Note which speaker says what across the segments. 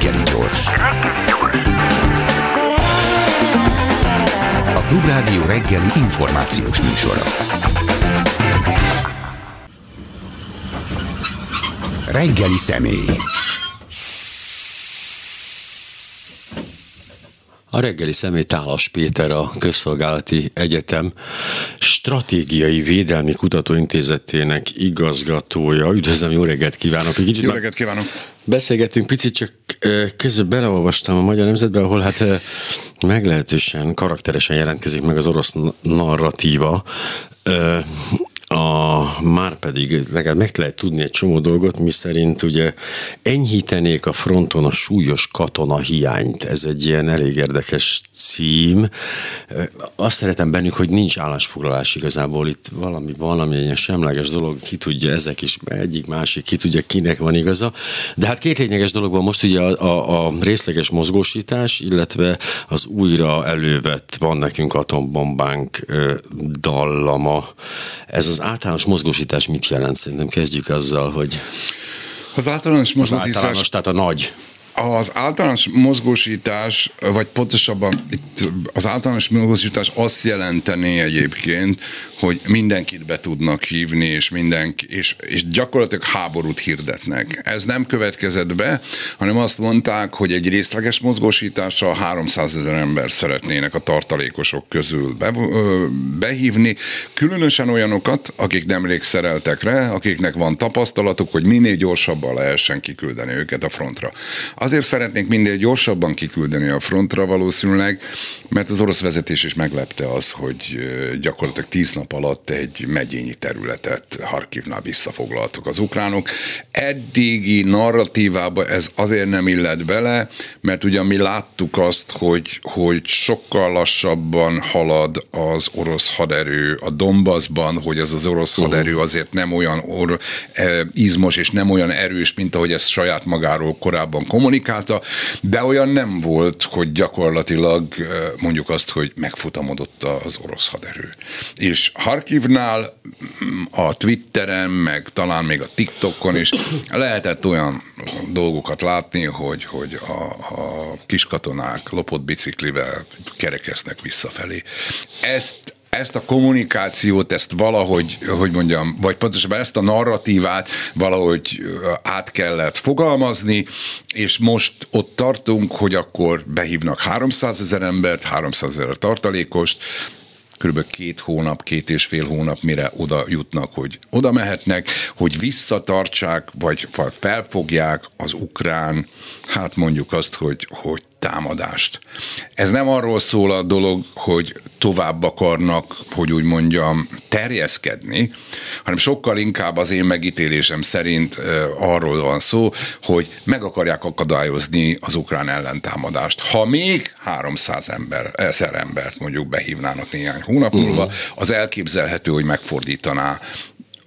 Speaker 1: reggeli gyors. A Klubrádió reggeli információs műsora. Reggeli személy.
Speaker 2: A reggeli személy Tálas Péter, a Közszolgálati Egyetem Stratégiai Védelmi Kutatóintézetének igazgatója. Üdvözlöm, jó reggelt kívánok!
Speaker 3: Egy kicsit jó reggelt kívánok!
Speaker 2: Beszélgettünk picit, csak közben beleolvastam a Magyar Nemzetben, ahol hát meglehetősen karakteresen jelentkezik meg az orosz narratíva a, már pedig legalább meg lehet tudni egy csomó dolgot, mi szerint ugye enyhítenék a fronton a súlyos katona hiányt. Ez egy ilyen elég érdekes cím. Azt szeretem bennük, hogy nincs állásfoglalás igazából, itt valami, valami ilyen semleges dolog, ki tudja, ezek is egyik, másik, ki tudja, kinek van igaza. De hát két lényeges dologban most ugye a, a, a részleges mozgósítás, illetve az újra elővett van nekünk atombombánk dallama. Ez az általános mozgósítás mit jelent? Szerintem kezdjük azzal, hogy
Speaker 3: az általános mozgósítás... Az általános,
Speaker 2: tehát a nagy.
Speaker 3: Az általános mozgósítás, vagy pontosabban itt az általános mozgósítás azt jelenteni egyébként, hogy mindenkit be tudnak hívni, és, mindenki, és, és gyakorlatilag háborút hirdetnek. Ez nem következett be, hanem azt mondták, hogy egy részleges mozgósítással 300 ezer ember szeretnének a tartalékosok közül be, behívni, különösen olyanokat, akik nemrég szereltek rá, akiknek van tapasztalatuk, hogy minél gyorsabban lehessen kiküldeni őket a frontra. Azért szeretnék minél gyorsabban kiküldeni a frontra valószínűleg, mert az orosz vezetés is meglepte az, hogy gyakorlatilag tíz nap alatt egy megyényi területet Harkivnál visszafoglaltak az ukránok. Eddigi narratívába ez azért nem illet bele, mert ugye mi láttuk azt, hogy, hogy sokkal lassabban halad az orosz haderő a Donbassban, hogy az az orosz haderő azért nem olyan or, e, izmos és nem olyan erős, mint ahogy ezt saját magáról korábban kommunikálta, de olyan nem volt, hogy gyakorlatilag mondjuk azt, hogy megfutamodott az orosz haderő. És Harkivnál a Twitteren, meg talán még a TikTokon is lehetett olyan dolgokat látni, hogy, hogy a, a kiskatonák lopott biciklivel kerekeznek visszafelé. Ezt ezt a kommunikációt, ezt valahogy, hogy mondjam, vagy pontosabban ezt a narratívát valahogy át kellett fogalmazni, és most ott tartunk, hogy akkor behívnak 300 ezer embert, 300 ezer tartalékost, kb. két hónap, két és fél hónap, mire oda jutnak, hogy oda mehetnek, hogy visszatartsák, vagy felfogják az ukrán, hát mondjuk azt, hogy, hogy támadást. Ez nem arról szól a dolog, hogy tovább akarnak, hogy úgy mondjam, terjeszkedni, hanem sokkal inkább az én megítélésem szerint arról van szó, hogy meg akarják akadályozni az ukrán ellentámadást. Ha még 300 ember, ezer embert mondjuk behívnának néhány hónap múlva, uh-huh. az elképzelhető, hogy megfordítaná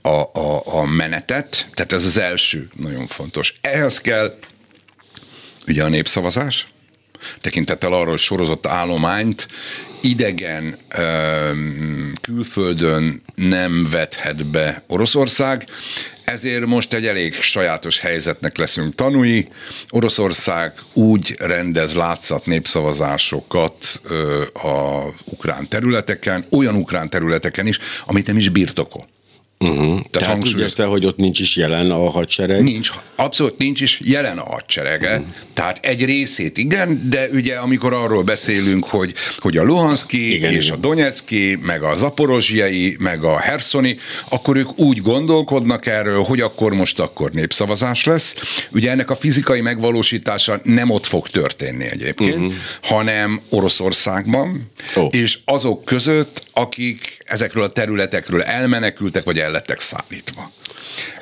Speaker 3: a, a, a menetet, tehát ez az első nagyon fontos. Ehhez kell ugye a népszavazás, tekintettel arra, hogy sorozott állományt idegen külföldön nem vethet be Oroszország, ezért most egy elég sajátos helyzetnek leszünk tanúi. Oroszország úgy rendez látszat népszavazásokat a ukrán területeken, olyan ukrán területeken is, amit nem is birtokol.
Speaker 2: Uh-huh. Tehát, Tehát úgy érte, hogy ott nincs is jelen a hadsereg?
Speaker 3: Nincs, abszolút nincs is jelen a hadserege. Uh-huh. Tehát egy részét igen, de ugye amikor arról beszélünk, hogy, hogy a Luhanszki igen, és igen. a Donetszki, meg a Zaporozsiai, meg a Herszoni, akkor ők úgy gondolkodnak erről, hogy akkor most akkor népszavazás lesz. Ugye ennek a fizikai megvalósítása nem ott fog történni egyébként, uh-huh. hanem Oroszországban, oh. és azok között, akik ezekről a területekről elmenekültek, vagy el lettek szállítva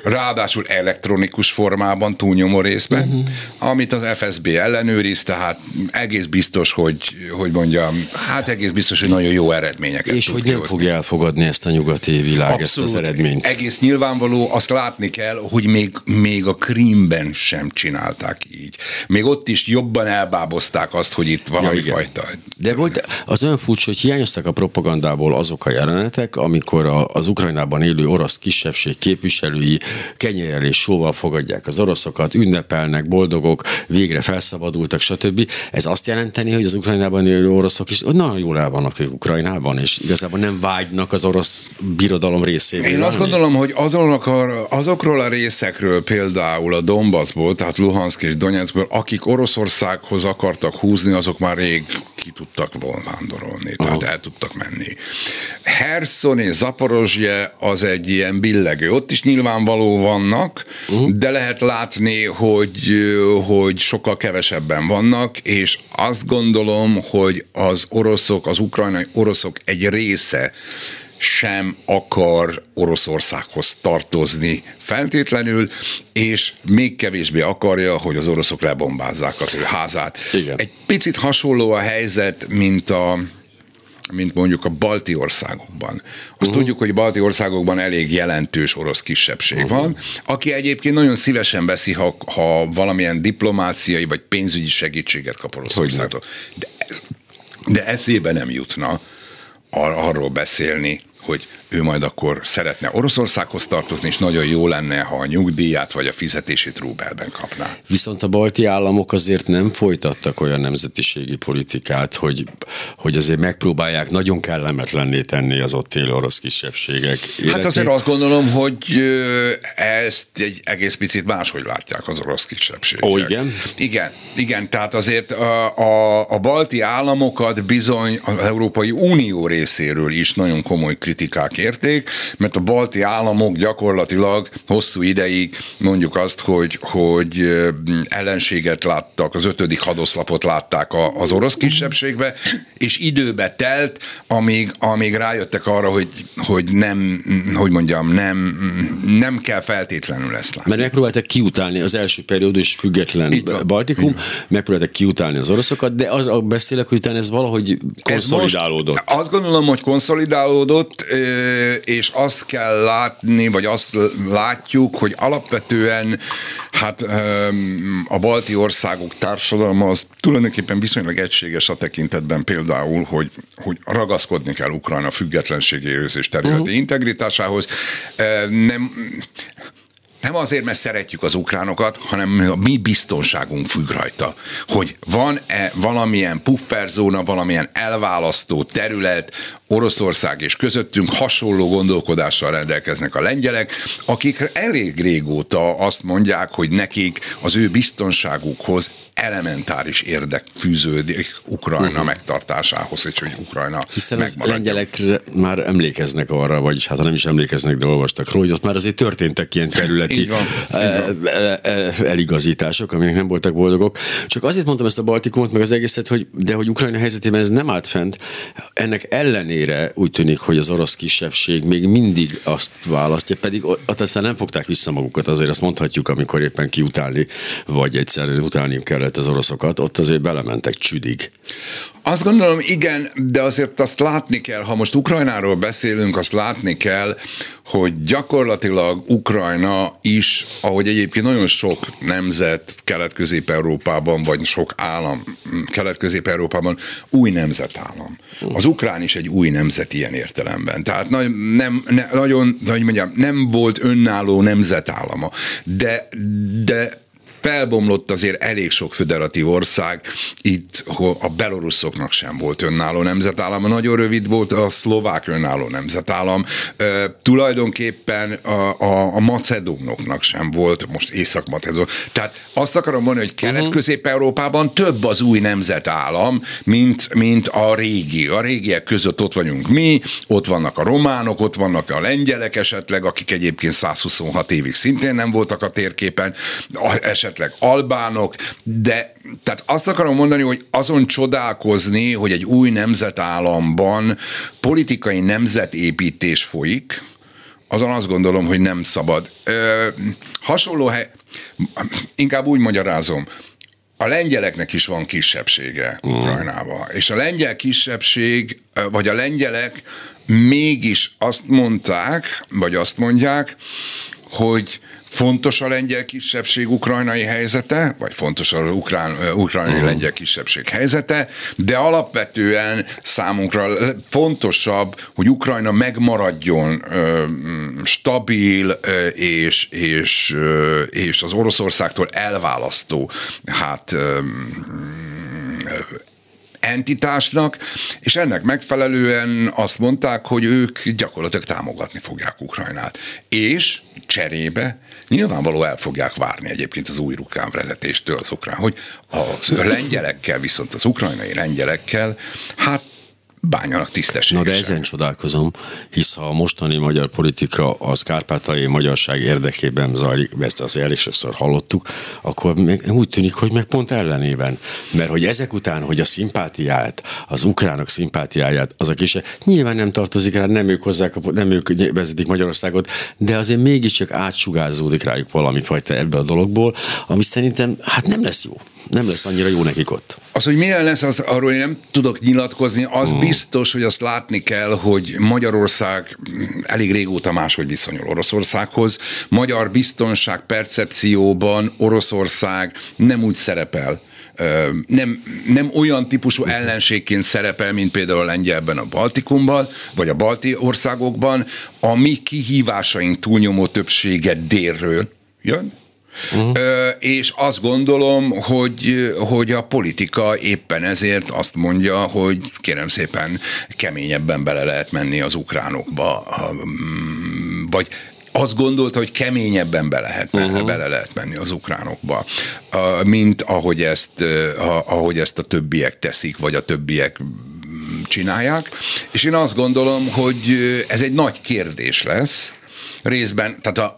Speaker 3: ráadásul elektronikus formában túlnyomó részben, uh-huh. amit az FSB ellenőriz, tehát egész biztos, hogy, hogy mondjam, hát egész biztos, hogy nagyon jó eredményeket
Speaker 2: És hogy nem kihozni. fogja elfogadni ezt a nyugati világ, Abszolút, ezt az eredményt.
Speaker 3: Egész nyilvánvaló, azt látni kell, hogy még, még a Krímben sem csinálták így. Még ott is jobban elbábozták azt, hogy itt valami ja, fajta.
Speaker 2: De volt, az olyan furcsa, hogy hiányoztak a propagandából azok a jelenetek, amikor a, az Ukrajnában élő orosz kisebbség képviselői kenyérrel és sóval fogadják az oroszokat, ünnepelnek, boldogok, végre felszabadultak, stb. Ez azt jelenteni, hogy az Ukrajnában élő oroszok is nagyon jól el vannak ők Ukrajnában, és igazából nem vágynak az orosz birodalom részévé.
Speaker 3: Én azt gondolom, hogy azonok a, azokról a részekről, például a Donbassból, tehát Luhansk és Donetskből, akik Oroszországhoz akartak húzni, azok már rég ki tudtak volna vándorolni, tehát Aha. el tudtak menni. Herson és Zaporozsje az egy ilyen billegő. Ott is nyilvánvaló vannak, uh-huh. de lehet látni, hogy, hogy sokkal kevesebben vannak, és azt gondolom, hogy az oroszok, az ukrajnai oroszok egy része sem akar Oroszországhoz tartozni feltétlenül, és még kevésbé akarja, hogy az oroszok lebombázzák az ő házát. Igen. Egy picit hasonló a helyzet, mint a mint mondjuk a balti országokban. Azt uh-huh. tudjuk, hogy a balti országokban elég jelentős orosz kisebbség uh-huh. van, aki egyébként nagyon szívesen veszi, ha, ha valamilyen diplomáciai vagy pénzügyi segítséget kap Oroszországtól. De, de eszébe nem jutna ar- arról beszélni, hogy ő majd akkor szeretne Oroszországhoz tartozni, és nagyon jó lenne, ha a nyugdíját vagy a fizetését rubelben kapná.
Speaker 2: Viszont a balti államok azért nem folytattak olyan nemzetiségi politikát, hogy, hogy azért megpróbálják nagyon kellemetlenné tenni az ott élő orosz kisebbségek
Speaker 3: életét. Hát azért azt gondolom, hogy ezt egy egész picit máshogy látják az orosz kisebbségek.
Speaker 2: Ó, igen?
Speaker 3: Igen, igen, tehát azért a, a, a balti államokat bizony az Európai Unió részéről is nagyon komoly kritikák érték, mert a balti államok gyakorlatilag hosszú ideig mondjuk azt, hogy, hogy ellenséget láttak, az ötödik hadoszlapot látták az orosz kisebbségbe, és időbe telt, amíg, amíg rájöttek arra, hogy, hogy nem, hogy mondjam, nem, nem kell feltétlenül ezt látni.
Speaker 2: Mert megpróbáltak kiutálni az első periódus független Baltikum, megpróbáltak kiutálni az oroszokat, de az, beszélek, hogy utána ez valahogy konszolidálódott.
Speaker 3: Ez most, azt gondolom, hogy konszolidálódott, és azt kell látni, vagy azt látjuk, hogy alapvetően hát a balti országok társadalma az tulajdonképpen viszonylag egységes a tekintetben például, hogy, hogy ragaszkodni kell Ukrajna függetlenségéhez és területi uh-huh. integritásához. Nem, nem azért, mert szeretjük az ukránokat, hanem a mi biztonságunk függ rajta. Hogy van-e valamilyen pufferzóna, valamilyen elválasztó terület, Oroszország és közöttünk hasonló gondolkodással rendelkeznek a lengyelek, akik elég régóta azt mondják, hogy nekik az ő biztonságukhoz elementáris érdek fűződik Ukrajna uh-huh. megtartásához, és hogy Ukrajna
Speaker 2: Hiszen az lengyelek már emlékeznek arra, vagyis hát nem is emlékeznek, de olvastak róla, hogy ott már azért történtek ilyen területi van, e, e, e, eligazítások, aminek nem voltak boldogok. Csak azért mondtam ezt a Baltikumot, meg az egészet, hogy de hogy Ukrajna helyzetében ez nem állt fent, ennek ellenére úgy tűnik, hogy az orosz kisebbség még mindig azt választja, pedig ott aztán nem fogták vissza magukat, azért azt mondhatjuk, amikor éppen kiutálni, vagy egyszer utálni kell kellett az oroszokat, ott azért belementek csüdig.
Speaker 3: Azt gondolom, igen, de azért azt látni kell, ha most Ukrajnáról beszélünk, azt látni kell, hogy gyakorlatilag Ukrajna is, ahogy egyébként nagyon sok nemzet Kelet-Közép-Európában, vagy sok állam Kelet-Közép-Európában új nemzetállam. Az ukrán is egy új nemzet ilyen értelemben. Tehát nem, nem, ne, nagyon, hogy mondjam, nem volt önálló nemzetállama. De, de felbomlott azért elég sok föderatív ország, itt a belorusszoknak sem volt önálló nemzetállama, nagyon rövid volt a szlovák önálló nemzetállam, e, tulajdonképpen a, a, a macedónoknak sem volt, most észak-macedón. Tehát azt akarom mondani, hogy kelet-közép-európában több az új nemzetállam, mint, mint a régi. A régiek között ott vagyunk mi, ott vannak a románok, ott vannak a lengyelek esetleg, akik egyébként 126 évig szintén nem voltak a térképen, esetleg esetleg albánok, de tehát azt akarom mondani, hogy azon csodálkozni, hogy egy új nemzetállamban politikai nemzetépítés folyik, azon azt gondolom, hogy nem szabad. Ö, hasonló hely, inkább úgy magyarázom, a lengyeleknek is van kisebbsége mm. Ukrajnában, és a lengyel kisebbség, vagy a lengyelek mégis azt mondták, vagy azt mondják, hogy Fontos a lengyel kisebbség ukrajnai helyzete, vagy fontos a ukrán, ukrajnai uh-huh. lengyel kisebbség helyzete, de alapvetően számunkra fontosabb, hogy Ukrajna megmaradjon ö, stabil ö, és, és, ö, és az Oroszországtól elválasztó hát ö, entitásnak, és ennek megfelelően azt mondták, hogy ők gyakorlatilag támogatni fogják Ukrajnát. És cserébe nyilvánvaló el fogják várni egyébként az új ukrán vezetéstől az ukrán, hogy a lengyelekkel, viszont az ukrajnai lengyelekkel, hát bánjanak tisztességesen.
Speaker 2: Na de ezen csodálkozom, hisz ha a mostani magyar politika az kárpátai magyarság érdekében zajlik, ezt az sokszor hallottuk, akkor még úgy tűnik, hogy meg pont ellenében. Mert hogy ezek után, hogy a szimpátiát, az ukránok szimpátiáját, a kis, nyilván nem tartozik rá, nem ők hozzák, nem ők vezetik Magyarországot, de azért mégiscsak átsugázódik rájuk valami fajta ebből a dologból, ami szerintem hát nem lesz jó nem lesz annyira jó nekik ott.
Speaker 3: Az, hogy milyen lesz, az, arról én nem tudok nyilatkozni, az hmm. biztos, hogy azt látni kell, hogy Magyarország elég régóta máshogy viszonyul Oroszországhoz. Magyar biztonság percepcióban Oroszország nem úgy szerepel, nem, nem olyan típusú ellenségként szerepel, mint például a lengyelben a Baltikumban, vagy a balti országokban. A mi kihívásaink túlnyomó többsége délről jön, Uh-huh. És azt gondolom, hogy, hogy a politika éppen ezért azt mondja, hogy kérem szépen keményebben bele lehet menni az ukránokba, vagy azt gondolta, hogy keményebben be lehet, uh-huh. bele lehet menni az ukránokba, mint ahogy ezt, ahogy ezt a többiek teszik, vagy a többiek csinálják. És én azt gondolom, hogy ez egy nagy kérdés lesz, részben, tehát a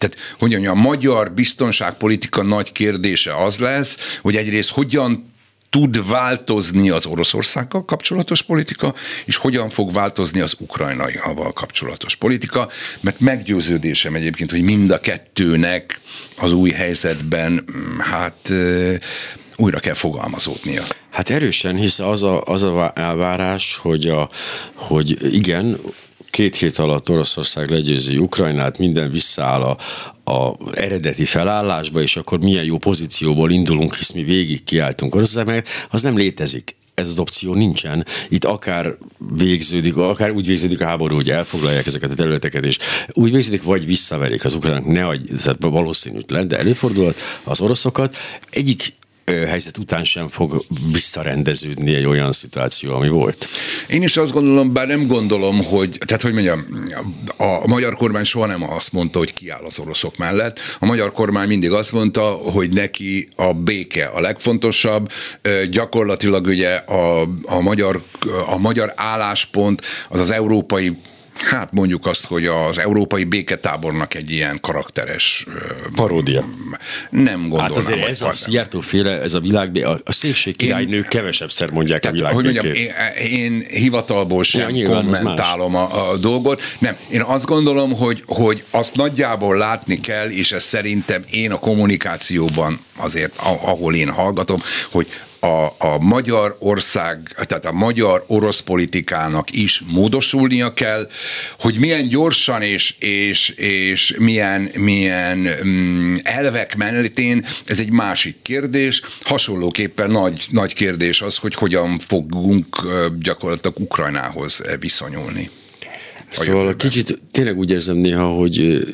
Speaker 3: tehát hogy mondjam, a magyar biztonságpolitika nagy kérdése az lesz, hogy egyrészt hogyan tud változni az Oroszországgal kapcsolatos politika, és hogyan fog változni az ukrajnaival kapcsolatos politika, mert meggyőződésem egyébként, hogy mind a kettőnek az új helyzetben hát újra kell fogalmazódnia.
Speaker 2: Hát erősen, hisz az a, az a elvárás, hogy, a, hogy igen, két hét alatt Oroszország legyőzi Ukrajnát, minden visszaáll a, a eredeti felállásba, és akkor milyen jó pozícióból indulunk, hisz mi végig kiálltunk Oroszország, az nem létezik ez az opció nincsen. Itt akár végződik, akár úgy végződik a háború, hogy elfoglalják ezeket a területeket, és úgy végződik, vagy visszaverik az ukránok, ne adj, valószínűtlen, de előfordulhat az oroszokat. Egyik helyzet után sem fog visszarendeződni egy olyan szituáció, ami volt.
Speaker 3: Én is azt gondolom, bár nem gondolom, hogy, tehát hogy mondjam, a magyar kormány soha nem azt mondta, hogy kiáll az oroszok mellett. A magyar kormány mindig azt mondta, hogy neki a béke a legfontosabb. Gyakorlatilag ugye a, a, magyar, a magyar álláspont az az európai Hát mondjuk azt, hogy az európai béketábornak egy ilyen karakteres...
Speaker 2: Paródia.
Speaker 3: Nem gondolnám. Hát
Speaker 2: azért ez a Szijjártó féle, ez a világ, a, a szépség királynők kevesebb szer mondják tehát, a világ
Speaker 3: hogy mondjam, én, én hivatalból sem ja, kommentálom a, a dolgot. Nem, én azt gondolom, hogy, hogy azt nagyjából látni kell, és ez szerintem én a kommunikációban azért, ahol én hallgatom, hogy a, a magyar ország, tehát a magyar orosz politikának is módosulnia kell, hogy milyen gyorsan és, és, és milyen, milyen mm, elvek mentén, ez egy másik kérdés. Hasonlóképpen nagy, nagy kérdés az, hogy hogyan fogunk gyakorlatilag Ukrajnához viszonyulni.
Speaker 2: Szóval kicsit tényleg úgy érzem néha, hogy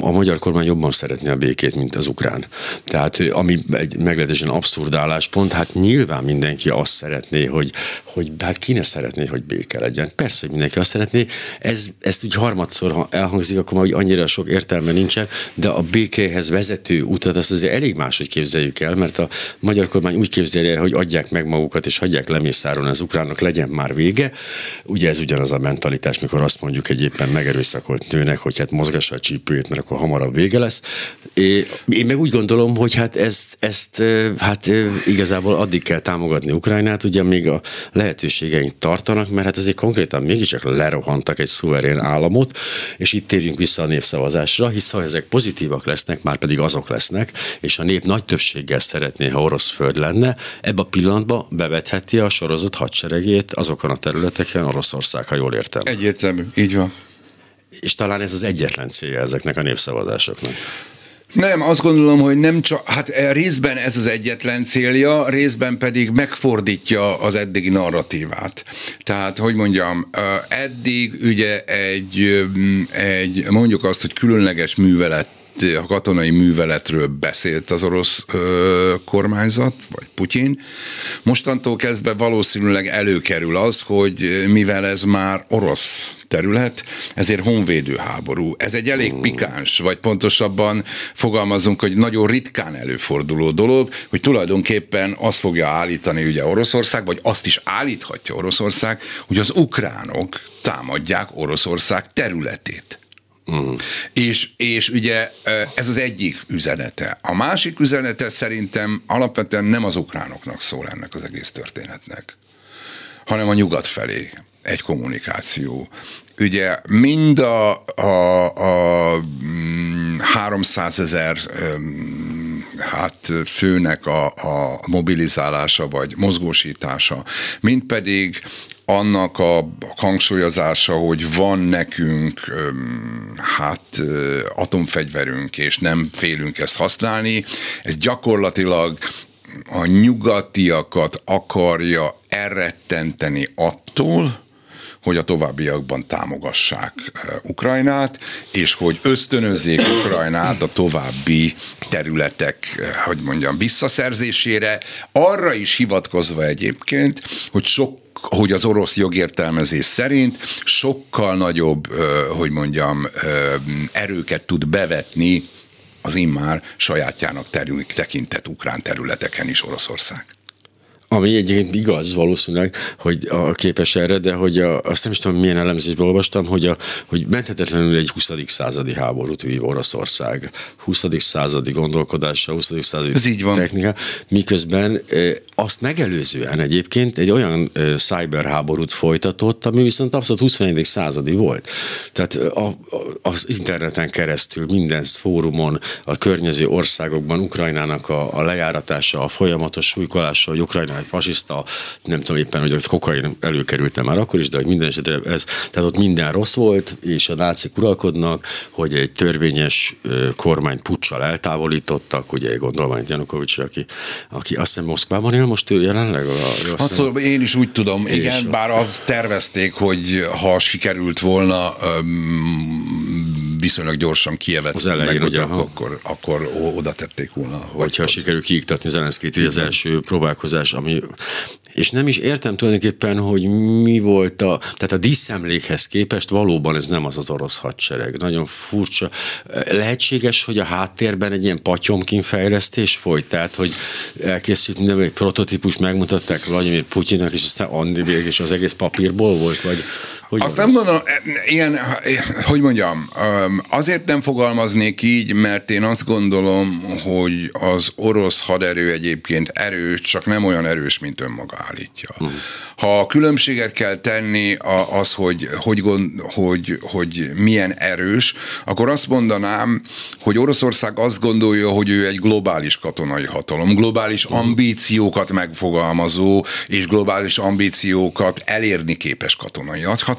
Speaker 2: a magyar kormány jobban szeretné a békét, mint az ukrán. Tehát ami egy meglehetősen abszurd álláspont, hát nyilván mindenki azt szeretné, hogy, hogy hát ki ne szeretné, hogy béke legyen. Persze, hogy mindenki azt szeretné. Ez, ezt úgy harmadszor ha elhangzik, akkor már annyira sok értelme nincsen, de a békéhez vezető utat azt azért elég máshogy képzeljük el, mert a magyar kormány úgy képzelje, hogy adják meg magukat és hagyják lemészáron az ukránok, legyen már vége. Ugye ez ugyanaz a mentalitás, mikor azt mondjuk egy éppen megerőszakolt nőnek, hogy hát mozgassa a csípőjét, mert akkor hamarabb vége lesz. Én meg úgy gondolom, hogy hát ezt, ezt hát igazából addig kell támogatni Ukrajnát, ugye még a lehetőségeink tartanak, mert hát azért konkrétan mégiscsak lerohantak egy szuverén államot, és itt térjünk vissza a népszavazásra, hisz ha ezek pozitívak lesznek, már pedig azok lesznek, és a nép nagy többséggel szeretné, ha orosz föld lenne, ebbe a pillanatban bevetheti a sorozat hadseregét azokon a területeken Oroszország, ha jól értem.
Speaker 3: Egyértelmű, így van
Speaker 2: és talán ez az egyetlen célja ezeknek a népszavazásoknak.
Speaker 3: Nem, azt gondolom, hogy nem csak, hát e részben ez az egyetlen célja, részben pedig megfordítja az eddigi narratívát. Tehát, hogy mondjam, eddig ugye egy, egy mondjuk azt, hogy különleges művelet a katonai műveletről beszélt az orosz ö, kormányzat, vagy Putyin. Mostantól kezdve valószínűleg előkerül az, hogy mivel ez már orosz terület, ezért honvédő háború. Ez egy elég pikáns, vagy pontosabban fogalmazunk, hogy nagyon ritkán előforduló dolog, hogy tulajdonképpen azt fogja állítani ugye Oroszország, vagy azt is állíthatja Oroszország, hogy az ukránok támadják Oroszország területét. Mm. És, és ugye ez az egyik üzenete. A másik üzenete szerintem alapvetően nem az ukránoknak szól ennek az egész történetnek, hanem a nyugat felé egy kommunikáció. Ugye mind a, a, a 300 mm, ezer hát főnek a, a mobilizálása vagy mozgósítása, mind pedig annak a hangsúlyozása, hogy van nekünk hát atomfegyverünk, és nem félünk ezt használni, ez gyakorlatilag a nyugatiakat akarja elrettenteni attól, hogy a továbbiakban támogassák Ukrajnát, és hogy ösztönözzék Ukrajnát a további területek, hogy mondjam, visszaszerzésére, arra is hivatkozva egyébként, hogy sok hogy az orosz jogértelmezés szerint sokkal nagyobb, hogy mondjam, erőket tud bevetni az immár sajátjának terülik tekintett ukrán területeken is Oroszország.
Speaker 2: Ami egyébként igaz valószínűleg, hogy a képes erre, de hogy a, azt nem is tudom, milyen elemzésből olvastam, hogy, a, hogy menthetetlenül egy 20. századi háborút vív Oroszország. 20. századi gondolkodása, 20. századi
Speaker 3: Ez így van.
Speaker 2: technika, miközben azt megelőzően egyébként egy olyan cyberháborút folytatott, ami viszont abszolút 21. századi volt. Tehát a, a, az interneten keresztül minden fórumon, a környező országokban Ukrajnának a, a lejáratása, a folyamatos súlykolása, hogy Ukrajna egy fasiszta, nem tudom éppen, hogy a kokain előkerültem már akkor is, de hogy minden esetre ez, tehát ott minden rossz volt, és a nácik uralkodnak, hogy egy törvényes kormány puccsal eltávolítottak, ugye gondolom, hogy Janukovics, aki, aki azt hiszem Moszkvában él most ő jelenleg? A,
Speaker 3: hát szóval én is úgy tudom, igen, bár azt tervezték, hogy ha sikerült volna viszonylag gyorsan Kievet az elején, ugye, akkor, akkor oda tették volna.
Speaker 2: Hogyha hogy sikerül kiiktatni Zelenszkét, hogy az első próbálkozás, ami, és nem is értem tulajdonképpen, hogy mi volt a, tehát a díszemlékhez képest valóban ez nem az az orosz hadsereg. Nagyon furcsa. Lehetséges, hogy a háttérben egy ilyen patyomkin fejlesztés folyt, tehát, hogy elkészült minden egy prototípus, megmutatták Vladimir Putyinnak, és aztán Andi és az egész papírból volt, vagy
Speaker 3: hogy Azt nem gondolom, ilyen, hogy mondjam, azért nem fogalmaznék így, mert én azt gondolom, hogy az orosz haderő egyébként erős, csak nem olyan erős, mint önmaga állítja. Uh-huh. Ha különbséget kell tenni az, hogy, hogy, gond, hogy, hogy milyen erős, akkor azt mondanám, hogy Oroszország azt gondolja, hogy ő egy globális katonai hatalom, globális uh-huh. ambíciókat megfogalmazó és globális ambíciókat elérni képes katonai hatalom.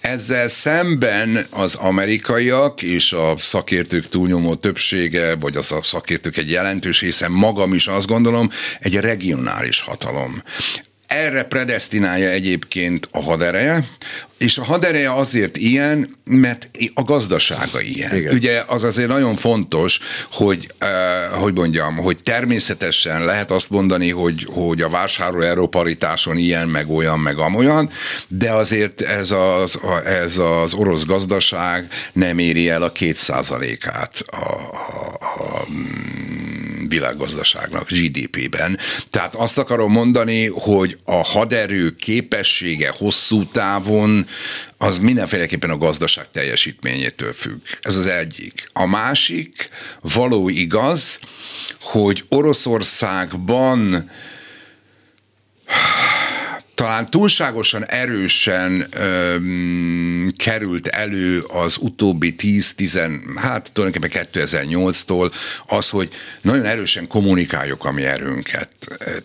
Speaker 3: Ezzel szemben az amerikaiak és a szakértők túlnyomó többsége, vagy az a szakértők egy jelentős része, magam is azt gondolom, egy regionális hatalom erre predestinálja egyébként a hadereje, és a hadereje azért ilyen, mert a gazdasága ilyen. Igen. Ugye az azért nagyon fontos, hogy, uh, hogy mondjam, hogy természetesen lehet azt mondani, hogy, hogy a vásárló paritáson ilyen, meg olyan, meg amolyan, de azért ez az, ez az orosz gazdaság nem éri el a kétszázalékát a, a, a világgazdaságnak GDP-ben. Tehát azt akarom mondani, hogy a haderő képessége hosszú távon az mindenféleképpen a gazdaság teljesítményétől függ. Ez az egyik. A másik, való igaz, hogy Oroszországban talán túlságosan erősen öm, került elő az utóbbi 10-10, hát tulajdonképpen 2008-tól az, hogy nagyon erősen kommunikáljuk a mi erőnket.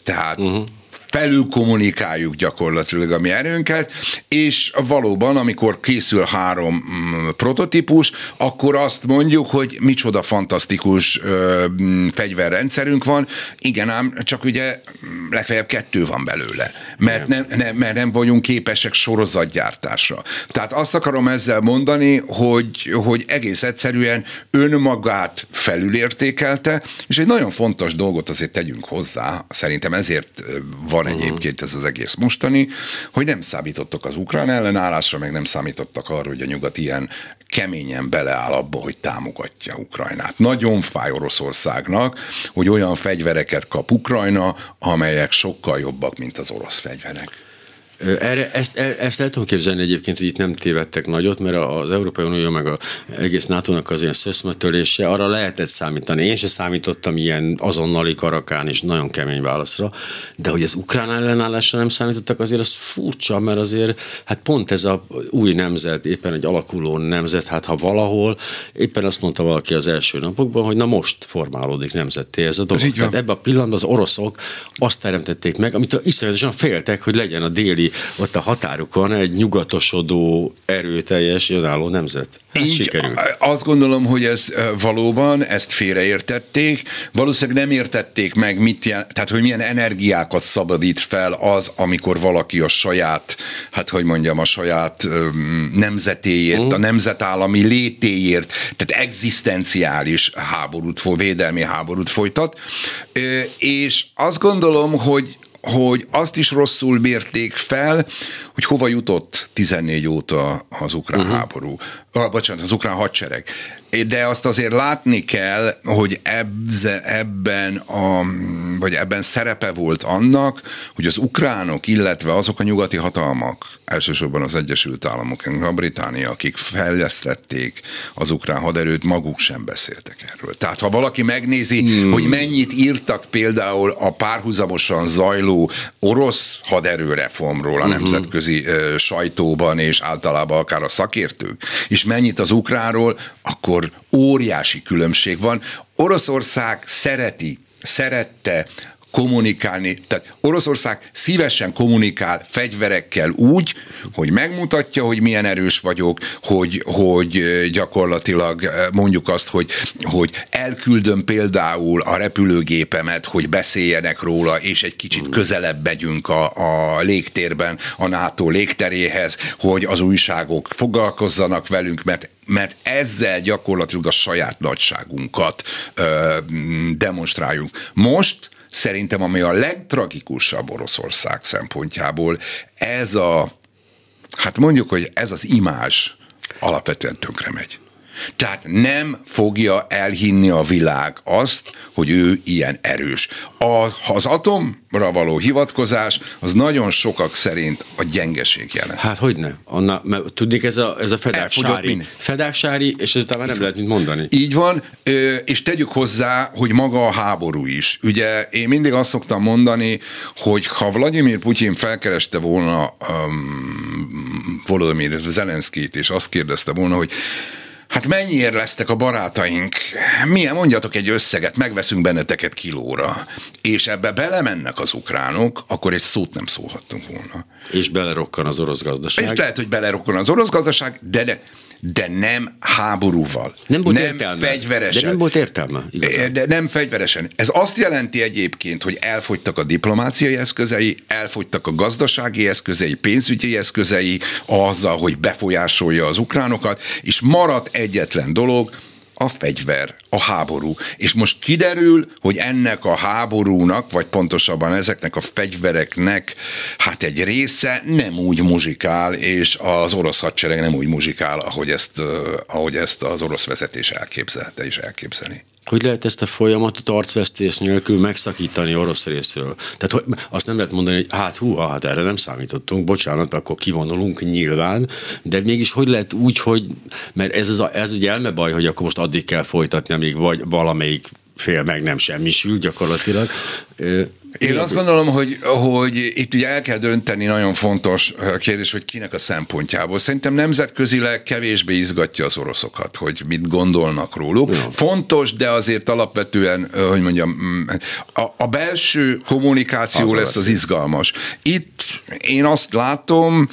Speaker 3: Tehát uh-huh felül kommunikáljuk gyakorlatilag a mi erőnket, és valóban, amikor készül három mm, prototípus, akkor azt mondjuk, hogy micsoda fantasztikus ö, mm, fegyverrendszerünk van, igen ám, csak ugye mm, legfeljebb kettő van belőle, mert nem, nem, mert nem vagyunk képesek sorozatgyártásra. Tehát azt akarom ezzel mondani, hogy, hogy egész egyszerűen önmagát felülértékelte, és egy nagyon fontos dolgot azért tegyünk hozzá, szerintem ezért van uh-huh. egyébként ez az egész mostani, hogy nem számítottak az ukrán ellenállásra, meg nem számítottak arra, hogy a nyugat ilyen keményen beleáll abba, hogy támogatja Ukrajnát. Nagyon fáj Oroszországnak, hogy olyan fegyvereket kap Ukrajna, amelyek sokkal jobbak, mint az orosz fegyverek.
Speaker 2: Erre, ezt, e, ezt el tudom képzelni egyébként, hogy itt nem tévedtek nagyot, mert az Európai Unió meg az egész NATO-nak az ilyen szöszmötölése, arra lehetett számítani. Én se számítottam ilyen azonnali karakán és nagyon kemény válaszra, de hogy az ukrán ellenállásra nem számítottak, azért az furcsa, mert azért hát pont ez a új nemzet, éppen egy alakuló nemzet, hát ha valahol, éppen azt mondta valaki az első napokban, hogy na most formálódik nemzetté ez a dolog. Tehát ebben a pillanatban az oroszok azt teremtették meg, amit iszonyatosan féltek, hogy legyen a déli ott a határukon egy nyugatosodó, erőteljes, önálló nemzet.
Speaker 3: Ez Így, sikerült. Azt gondolom, hogy ez valóban, ezt félreértették. Valószínűleg nem értették meg, mit jel, tehát hogy milyen energiákat szabadít fel az, amikor valaki a saját, hát hogy mondjam, a saját nemzetéért, uh-huh. a nemzetállami létéért, tehát egzisztenciális háborút, védelmi háborút folytat. És azt gondolom, hogy hogy azt is rosszul mérték fel, hogy hova jutott 14 óta az ukrán uh-huh. háború, ah, bocsánat, az ukrán hadsereg. De azt azért látni kell, hogy ebze, ebben, a, vagy ebben szerepe volt annak, hogy az ukránok, illetve azok a nyugati hatalmak, elsősorban az Egyesült Államok, a Británia, akik fejlesztették az ukrán haderőt, maguk sem beszéltek erről. Tehát ha valaki megnézi, hmm. hogy mennyit írtak például a párhuzamosan zajló orosz haderőreformról a uh-huh. nemzetközi uh, sajtóban, és általában akár a szakértők, és mennyit az ukránról, akkor óriási különbség van. Oroszország szereti, szerette kommunikálni. Tehát Oroszország szívesen kommunikál fegyverekkel úgy, hogy megmutatja, hogy milyen erős vagyok, hogy, hogy gyakorlatilag mondjuk azt, hogy, hogy elküldöm például a repülőgépemet, hogy beszéljenek róla, és egy kicsit közelebb megyünk a, a légtérben a NATO légteréhez, hogy az újságok foglalkozzanak velünk, mert mert ezzel gyakorlatilag a saját nagyságunkat ö, demonstráljuk. Most szerintem ami a legtragikusabb Oroszország szempontjából, ez a, hát mondjuk, hogy ez az imázs alapvetően tönkre megy. Tehát nem fogja elhinni a világ azt, hogy ő ilyen erős. A, az atomra való hivatkozás az nagyon sokak szerint a gyengeség jelent.
Speaker 2: Hát hogy ne? Anna, mert tudnék, ez a, ez a fedásári, fedásári, és ezután már nem lehet mit mondani.
Speaker 3: Így van, és tegyük hozzá, hogy maga a háború is. Ugye én mindig azt szoktam mondani, hogy ha Vladimir Putyin felkereste volna um, Volodymyr Zelenszkit, és azt kérdezte volna, hogy Hát mennyiért lesztek a barátaink? Milyen, mondjatok egy összeget, megveszünk benneteket kilóra. És ebbe belemennek az ukránok, akkor egy szót nem szólhattunk volna.
Speaker 2: És belerokkan az orosz gazdaság.
Speaker 3: És lehet, hogy belerokkan az orosz gazdaság, de, de de nem háborúval.
Speaker 2: Nem volt nem értelme. fegyveresen. De nem volt értelme, igazán.
Speaker 3: De nem fegyveresen. Ez azt jelenti egyébként, hogy elfogytak a diplomáciai eszközei, elfogytak a gazdasági eszközei, pénzügyi eszközei, azzal, hogy befolyásolja az ukránokat, és maradt egyetlen dolog, a fegyver, a háború. És most kiderül, hogy ennek a háborúnak, vagy pontosabban ezeknek a fegyvereknek, hát egy része nem úgy muzsikál, és az orosz hadsereg nem úgy muzsikál, ahogy ezt, ahogy ezt az orosz vezetés elképzelte és elképzeli.
Speaker 2: Hogy lehet ezt a folyamatot arcvesztés nélkül megszakítani orosz részről? Tehát hogy azt nem lehet mondani, hogy hát hú, hát erre nem számítottunk, bocsánat, akkor kivonulunk nyilván, de mégis hogy lehet úgy, hogy, mert ez, az a, ez egy elmebaj, hogy akkor most addig kell folytatni, amíg vagy valamelyik fél meg nem semmisül gyakorlatilag.
Speaker 3: Én azt gondolom, hogy, hogy itt ugye el kell dönteni nagyon fontos kérdés, hogy kinek a szempontjából. Szerintem nemzetközileg kevésbé izgatja az oroszokat, hogy mit gondolnak róluk. Ja. Fontos, de azért alapvetően, hogy mondjam, mm, a, a belső kommunikáció az lesz az izgalmas. Itt én azt látom,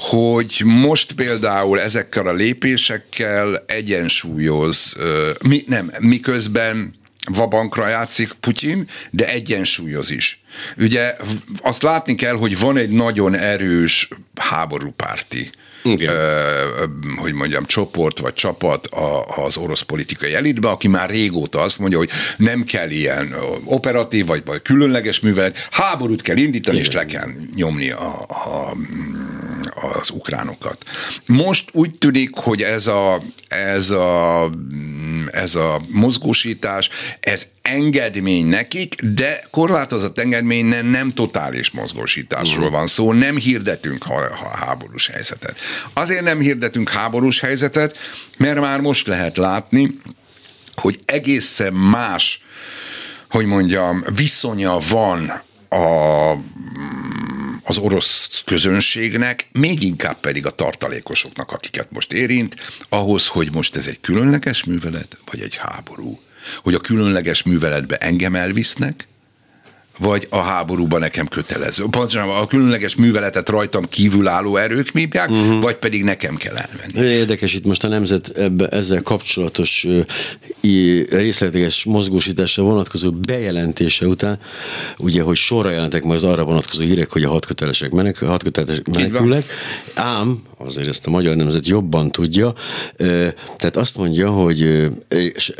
Speaker 3: hogy most például ezekkel a lépésekkel egyensúlyoz, mi, nem, miközben vabankra játszik Putyin, de egyensúlyoz is. Ugye azt látni kell, hogy van egy nagyon erős háborúpárti igen. Ö, hogy mondjam, csoport vagy csapat az orosz politikai elitbe, aki már régóta azt mondja, hogy nem kell ilyen operatív vagy, vagy különleges művelet, háborút kell indítani, Igen. és le kell nyomni a, a, az ukránokat. Most úgy tűnik, hogy ez a, ez a ez a mozgósítás, ez engedmény nekik, de korlátozott engedmény nem, nem totális mozgósításról uh-huh. van szó, nem hirdetünk ha, ha háborús helyzetet. Azért nem hirdetünk háborús helyzetet, mert már most lehet látni, hogy egészen más, hogy mondjam, viszonya van a az orosz közönségnek, még inkább pedig a tartalékosoknak, akiket most érint, ahhoz, hogy most ez egy különleges művelet, vagy egy háború. Hogy a különleges műveletbe engem elvisznek, vagy a háborúban nekem kötelező. Pontosan a különleges műveletet rajtam kívülálló erők mívják, uh-huh. vagy pedig nekem kell elmenni.
Speaker 2: Érdekes itt most a nemzet ebbe, ezzel kapcsolatos részletes mozgósításra vonatkozó bejelentése után, ugye, hogy sorra jelentek majd az arra vonatkozó hírek, hogy a hatkötelesek menek, hatkötelesek menekülnek, ám azért ezt a magyar nemzet jobban tudja, tehát azt mondja, hogy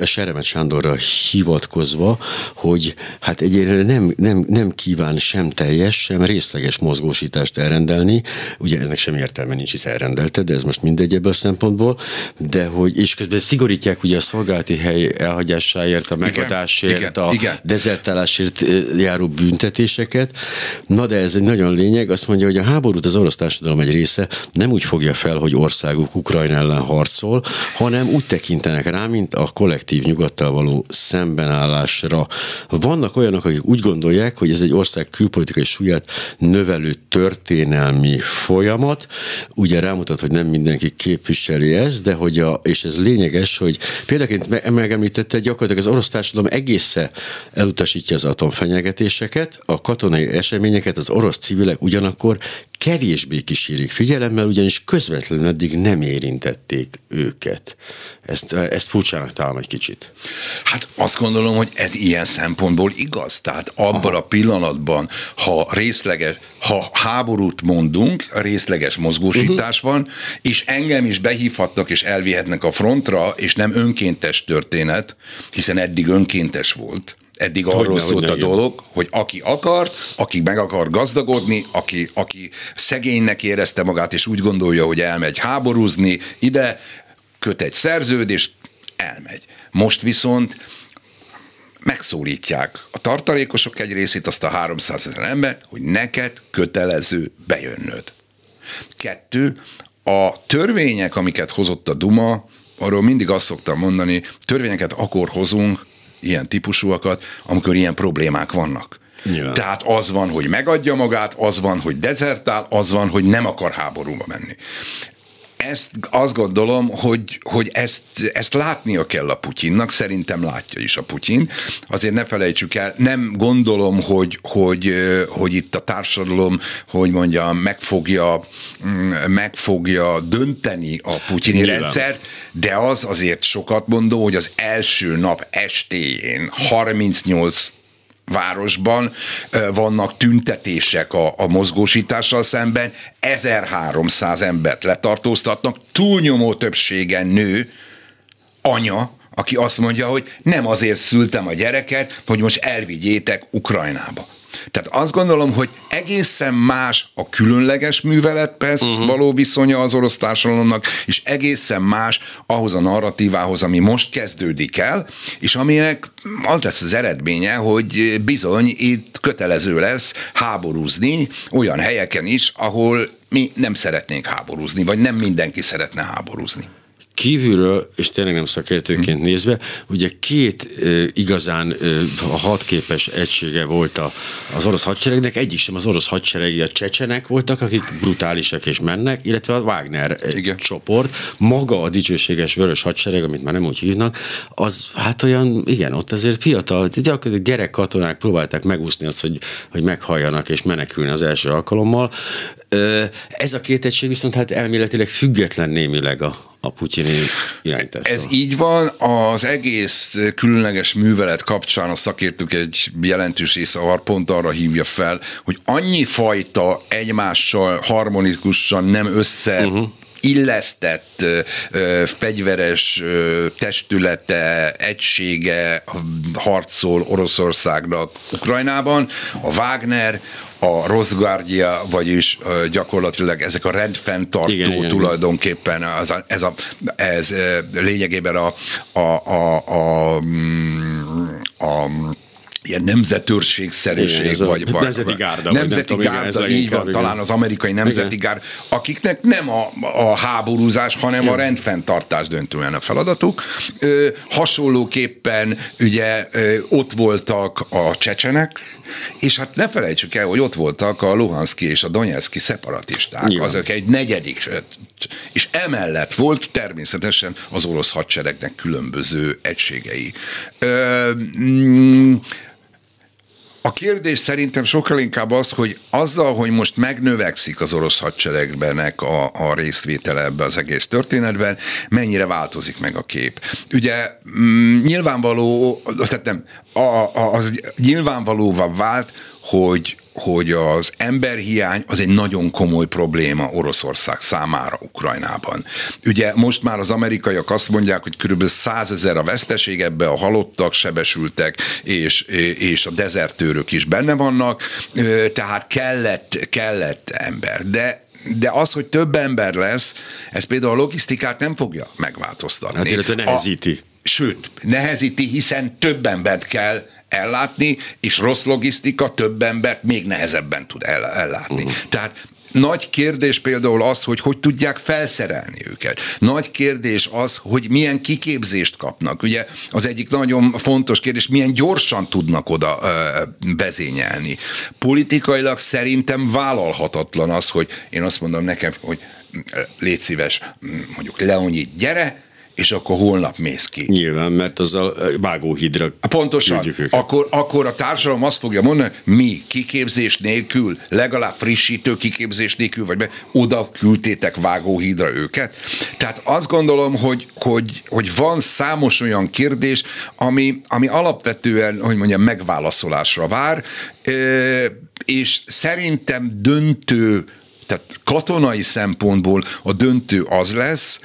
Speaker 2: Seremet Sándorra hivatkozva, hogy hát egyébként nem, nem nem, nem kíván sem teljes, sem részleges mozgósítást elrendelni. Ugye eznek sem értelme nincs, hisz elrendelte, de ez most mindegy ebből a szempontból. De hogy, és közben szigorítják ugye a szolgálati hely elhagyásáért, a megadásért, igen, a igen. dezertálásért járó büntetéseket. Na de ez egy nagyon lényeg, azt mondja, hogy a háborút az orosz társadalom egy része nem úgy fogja fel, hogy országuk Ukrajna ellen harcol, hanem úgy tekintenek rá, mint a kollektív nyugattal való szembenállásra. Vannak olyanok, akik úgy gondolják, gondolják, hogy ez egy ország külpolitikai súlyát növelő történelmi folyamat. Ugye rámutat, hogy nem mindenki képviseli ezt, de hogy a, és ez lényeges, hogy példaként megemlítette, gyakorlatilag az orosz társadalom egészen elutasítja az atomfenyegetéseket, a katonai eseményeket az orosz civilek ugyanakkor kevésbé kísérik figyelemmel, ugyanis közvetlenül eddig nem érintették őket. Ezt, ezt furcsának találom egy kicsit.
Speaker 3: Hát azt gondolom, hogy ez ilyen szempontból igaz. Tehát abban Aha. a pillanatban, ha részleges, ha háborút mondunk, részleges mozgósítás uh-huh. van, és engem is behívhatnak és elvihetnek a frontra, és nem önkéntes történet, hiszen eddig önkéntes volt, eddig arról hogy szólt a dolog, hogy aki akar, aki meg akar gazdagodni, aki, aki szegénynek érezte magát, és úgy gondolja, hogy elmegy háborúzni, ide köt egy szerződést, elmegy. Most viszont megszólítják a tartalékosok egy részét, azt a 300 ezer ember, hogy neked kötelező bejönnöd. Kettő, a törvények, amiket hozott a Duma, arról mindig azt szoktam mondani, törvényeket akkor hozunk, ilyen típusúakat, amikor ilyen problémák vannak. Nyilván. Tehát az van, hogy megadja magát, az van, hogy dezertál, az van, hogy nem akar háborúba menni ezt azt gondolom, hogy, hogy ezt, ezt látnia kell a Putyinnak, szerintem látja is a Putyin. Azért ne felejtsük el, nem gondolom, hogy, hogy, hogy itt a társadalom, hogy mondjam, meg fogja, mm, meg fogja dönteni a putyini Nyilván. rendszert, de az azért sokat mondó, hogy az első nap estéjén 38 városban vannak tüntetések a, a mozgósítással szemben, 1300 embert letartóztatnak, túlnyomó többségen nő, anya, aki azt mondja, hogy nem azért szültem a gyereket, hogy most elvigyétek Ukrajnába. Tehát azt gondolom, hogy egészen más a különleges művelethez uh-huh. való viszonya az orosz társadalomnak, és egészen más ahhoz a narratívához, ami most kezdődik el, és aminek az lesz az eredménye, hogy bizony itt kötelező lesz háborúzni olyan helyeken is, ahol mi nem szeretnénk háborúzni, vagy nem mindenki szeretne háborúzni.
Speaker 2: Kívülről, és tényleg nem szakértőként hmm. nézve, ugye két uh, igazán uh, hadképes egysége volt a, az orosz hadseregnek, egyik sem az orosz hadseregi, a csecsenek voltak, akik brutálisak és mennek, illetve a Wagner Igen. csoport, maga a dicsőséges vörös hadsereg, amit már nem úgy hívnak, az hát olyan, igen, ott azért fiatal, gyakorlatilag gyerek katonák próbálták megúszni azt, hogy, hogy meghalljanak és menekülni az első alkalommal. Ez a két egység viszont hát elméletileg független némileg a, a putyini irányítástól.
Speaker 3: Ez így van, az egész különleges művelet kapcsán a szakértők egy jelentős része pont arra hívja fel, hogy annyi fajta egymással harmonikusan nem össze uh-huh illesztett fegyveres testülete, egysége harcol Oroszországnak Ukrajnában. A Wagner, a Rosguardia, vagyis gyakorlatilag ezek a rendfenntartó igen, igen, tulajdonképpen az a, ez, a, ez lényegében a, a, a, a, mm, a, a ilyen nemzetőrségszerűség, igen, vagy, vagy
Speaker 2: nemzeti gárda,
Speaker 3: nemzeti
Speaker 2: vagy
Speaker 3: gárda, tudom, így van, talán az amerikai nemzeti igen. gárda, akiknek nem a, a háborúzás, hanem igen. a rendfenntartás döntően a feladatuk. Ö, hasonlóképpen ugye ö, ott voltak a csecsenek, és hát ne felejtsük el, hogy ott voltak a Luhanszki és a Donetszki szeparatisták, Nyilván. azok egy negyedik, és emellett volt természetesen az orosz hadseregnek különböző egységei. Ö, mm, a kérdés szerintem sokkal inkább az, hogy azzal, hogy most megnövekszik az orosz hadseregbenek a, a részvétele ebbe az egész történetben, mennyire változik meg a kép. Ugye mm, nyilvánvaló, tehát nem, a, a, az nyilvánvalóvá vált, hogy hogy az emberhiány az egy nagyon komoly probléma Oroszország számára Ukrajnában. Ugye most már az amerikaiak azt mondják, hogy kb. 100 ezer a veszteség, ebbe a halottak, sebesültek és, és a dezertőrök is benne vannak, tehát kellett, kellett ember. De de az, hogy több ember lesz, ez például a logisztikát nem fogja megváltoztatni. Hát
Speaker 2: illetve nehezíti.
Speaker 3: A, sőt, nehezíti, hiszen több embert kell ellátni, és rossz logisztika több embert még nehezebben tud ellátni. Uh-huh. Tehát nagy kérdés például az, hogy hogy tudják felszerelni őket. Nagy kérdés az, hogy milyen kiképzést kapnak. Ugye az egyik nagyon fontos kérdés, milyen gyorsan tudnak oda ö, bezényelni. Politikailag szerintem vállalhatatlan az, hogy én azt mondom nekem, hogy légy szíves, mondjuk Leonid, gyere, és akkor holnap mész ki.
Speaker 2: Nyilván, mert az a vágóhidra
Speaker 3: Pontosan. Akkor, akkor a társadalom azt fogja mondani, mi kiképzés nélkül, legalább frissítő kiképzés nélkül, vagy be, oda küldtétek vágóhídra őket. Tehát azt gondolom, hogy, hogy, hogy van számos olyan kérdés, ami, ami alapvetően, hogy mondjam, megválaszolásra vár, és szerintem döntő, tehát katonai szempontból a döntő az lesz,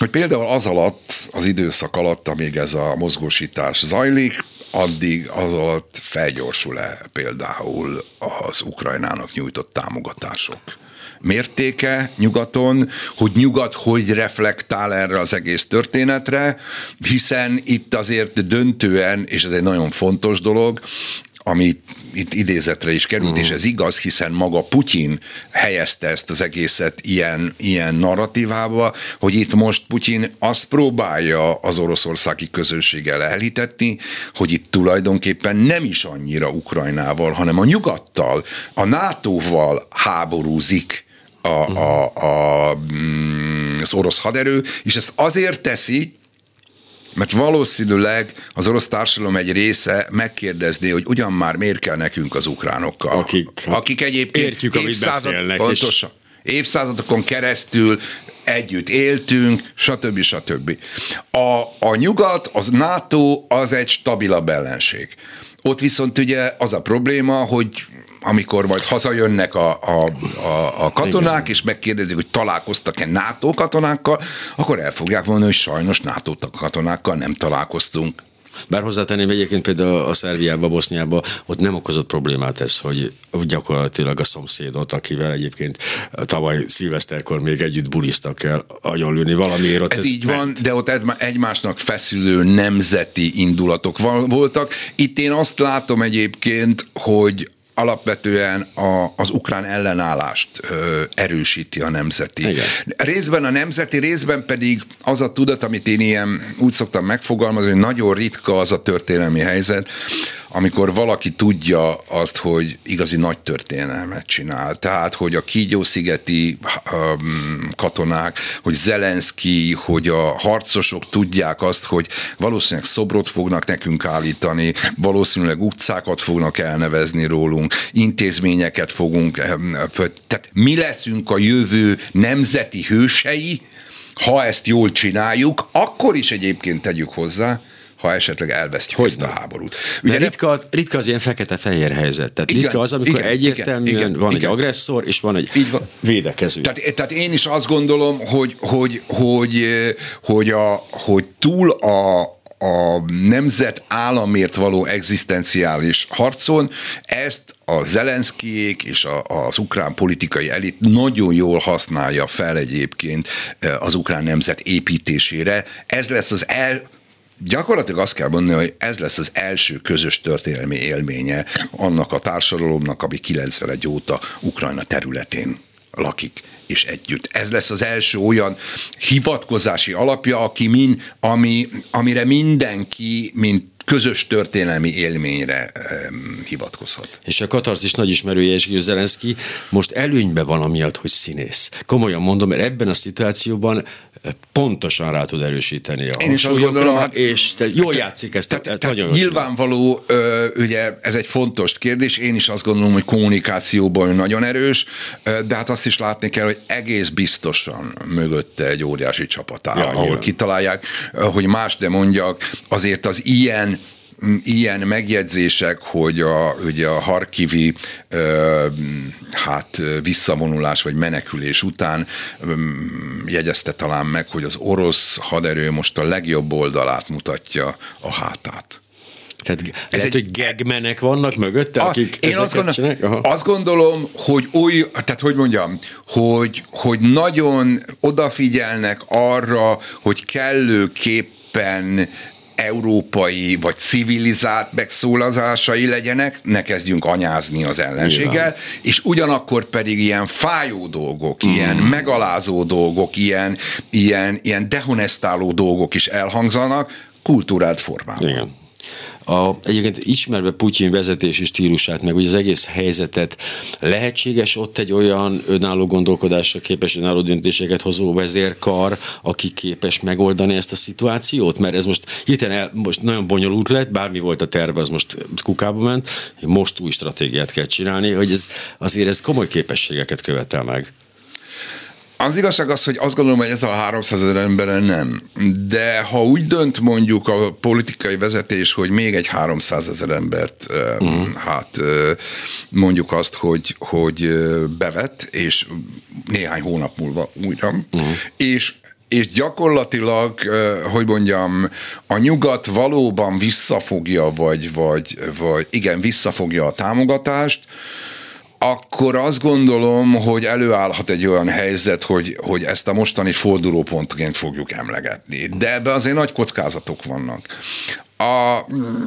Speaker 3: hogy például az alatt, az időszak alatt, amíg ez a mozgósítás zajlik, addig az alatt felgyorsul-e például az Ukrajnának nyújtott támogatások? Mértéke nyugaton, hogy nyugat hogy reflektál erre az egész történetre, hiszen itt azért döntően, és ez egy nagyon fontos dolog, ami itt idézetre is került, uh-huh. és ez igaz, hiszen maga Putyin helyezte ezt az egészet ilyen, ilyen narratívába, hogy itt most Putyin azt próbálja az oroszországi közösséggel elhitetni, hogy itt tulajdonképpen nem is annyira Ukrajnával, hanem a nyugattal, a NATO-val háborúzik a, a, a, mm, az orosz haderő, és ezt azért teszi, mert valószínűleg az orosz társadalom egy része megkérdezné, hogy ugyan már miért kell nekünk az ukránokkal.
Speaker 2: Akik,
Speaker 3: akik egyébként
Speaker 2: értjük, évszázad, beszélnek.
Speaker 3: Pontosan, és... évszázadokon keresztül együtt éltünk, stb. stb. A, a nyugat, az NATO az egy stabilabb ellenség. Ott viszont ugye az a probléma, hogy amikor majd hazajönnek a, a, a, a katonák, Igen. és megkérdezik, hogy találkoztak-e NATO katonákkal, akkor el fogják mondani, hogy sajnos NATO katonákkal nem találkoztunk.
Speaker 2: Bár hozzátenném egyébként például a Szerbiába, Boszniába, ott nem okozott problémát ez, hogy gyakorlatilag a szomszédot, akivel egyébként tavaly szilveszterkor még együtt bulisztak el agyonlőni valamiért. Ott
Speaker 3: ez, ez így meg... van, de ott egymásnak feszülő nemzeti indulatok voltak. Itt én azt látom egyébként, hogy alapvetően a, az ukrán ellenállást ö, erősíti a nemzeti.
Speaker 2: Igen.
Speaker 3: Részben a nemzeti, részben pedig az a tudat, amit én ilyen úgy szoktam megfogalmazni, hogy nagyon ritka az a történelmi helyzet, amikor valaki tudja azt, hogy igazi nagy történelmet csinál. Tehát, hogy a Kígyó-szigeti um, katonák, hogy Zelenszky, hogy a harcosok tudják azt, hogy valószínűleg szobrot fognak nekünk állítani, valószínűleg utcákat fognak elnevezni rólunk, intézményeket fogunk, tehát mi leszünk a jövő nemzeti hősei, ha ezt jól csináljuk, akkor is egyébként tegyük hozzá, ha esetleg elvesztjük hogy ezt a háborút.
Speaker 2: Ugye De ritka, ritka az ilyen fekete-fehér helyzet. Tehát igen, ritka az, amikor igen, egyértelműen igen, van igen, egy agresszor, és van egy Így van. védekező.
Speaker 3: Tehát, tehát én is azt gondolom, hogy, hogy, hogy, hogy, a, hogy túl a, a nemzet államért való egzisztenciális harcon, ezt a Zelenszkijék és a, az ukrán politikai elit nagyon jól használja fel egyébként az ukrán nemzet építésére. Ez lesz az el, Gyakorlatilag azt kell mondani, hogy ez lesz az első közös történelmi élménye annak a társadalomnak, ami 91 óta Ukrajna területén lakik és együtt. Ez lesz az első olyan hivatkozási alapja, aki min, ami, amire mindenki, mint közös történelmi élményre um, hivatkozhat.
Speaker 2: És a katarzis nagy ismerője és Zelenszky most előnybe van amiatt, hogy színész. Komolyan mondom, mert ebben a szituációban pontosan rá tud erősíteni a
Speaker 3: Én is azt gondolom, hát,
Speaker 2: és te jól játszik ezt, te, ezt nagyon
Speaker 3: Nyilvánvaló, ö, ugye ez egy fontos kérdés, én is azt gondolom, hogy kommunikációban nagyon erős, de hát azt is látni kell, hogy egész biztosan mögötte egy óriási csapat áll, ja, ahol nyilván. kitalálják, hogy más de mondjak, azért az ilyen ilyen megjegyzések, hogy a, ugye a harkivi hát visszavonulás vagy menekülés után jegyezte talán meg, hogy az orosz haderő most a legjobb oldalát mutatja a hátát.
Speaker 2: Tehát ez lehet, egy, hogy gegmenek vannak mögötte, akik
Speaker 3: Én azt gondolom, azt gondolom, hogy oly, tehát hogy mondjam, hogy, hogy nagyon odafigyelnek arra, hogy kellőképpen európai vagy civilizált megszólalásai legyenek, ne kezdjünk anyázni az ellenséggel, Nyilván. és ugyanakkor pedig ilyen fájó dolgok, mm. ilyen megalázó dolgok, ilyen, ilyen, ilyen dehonestáló dolgok is elhangzanak, kultúrált formában.
Speaker 2: Igen. A, egyébként ismerve Putyin vezetési stílusát, meg ugye az egész helyzetet, lehetséges ott egy olyan önálló gondolkodásra képes, önálló döntéseket hozó vezérkar, aki képes megoldani ezt a szituációt? Mert ez most hirtelen el, most nagyon bonyolult lett, bármi volt a terve, az most kukába ment, most új stratégiát kell csinálni, hogy ez azért ez komoly képességeket követel meg.
Speaker 3: Az igazság az, hogy azt gondolom, hogy ez a 300 ezer emberen nem. De ha úgy dönt mondjuk a politikai vezetés, hogy még egy 300 ezer embert, uh-huh. hát mondjuk azt, hogy, hogy bevet, és néhány hónap múlva újra, uh-huh. és és gyakorlatilag, hogy mondjam, a nyugat valóban visszafogja, vagy, vagy, vagy igen, visszafogja a támogatást, akkor azt gondolom, hogy előállhat egy olyan helyzet, hogy, hogy ezt a mostani fordulópontként fogjuk emlegetni. De ebbe azért nagy kockázatok vannak. A,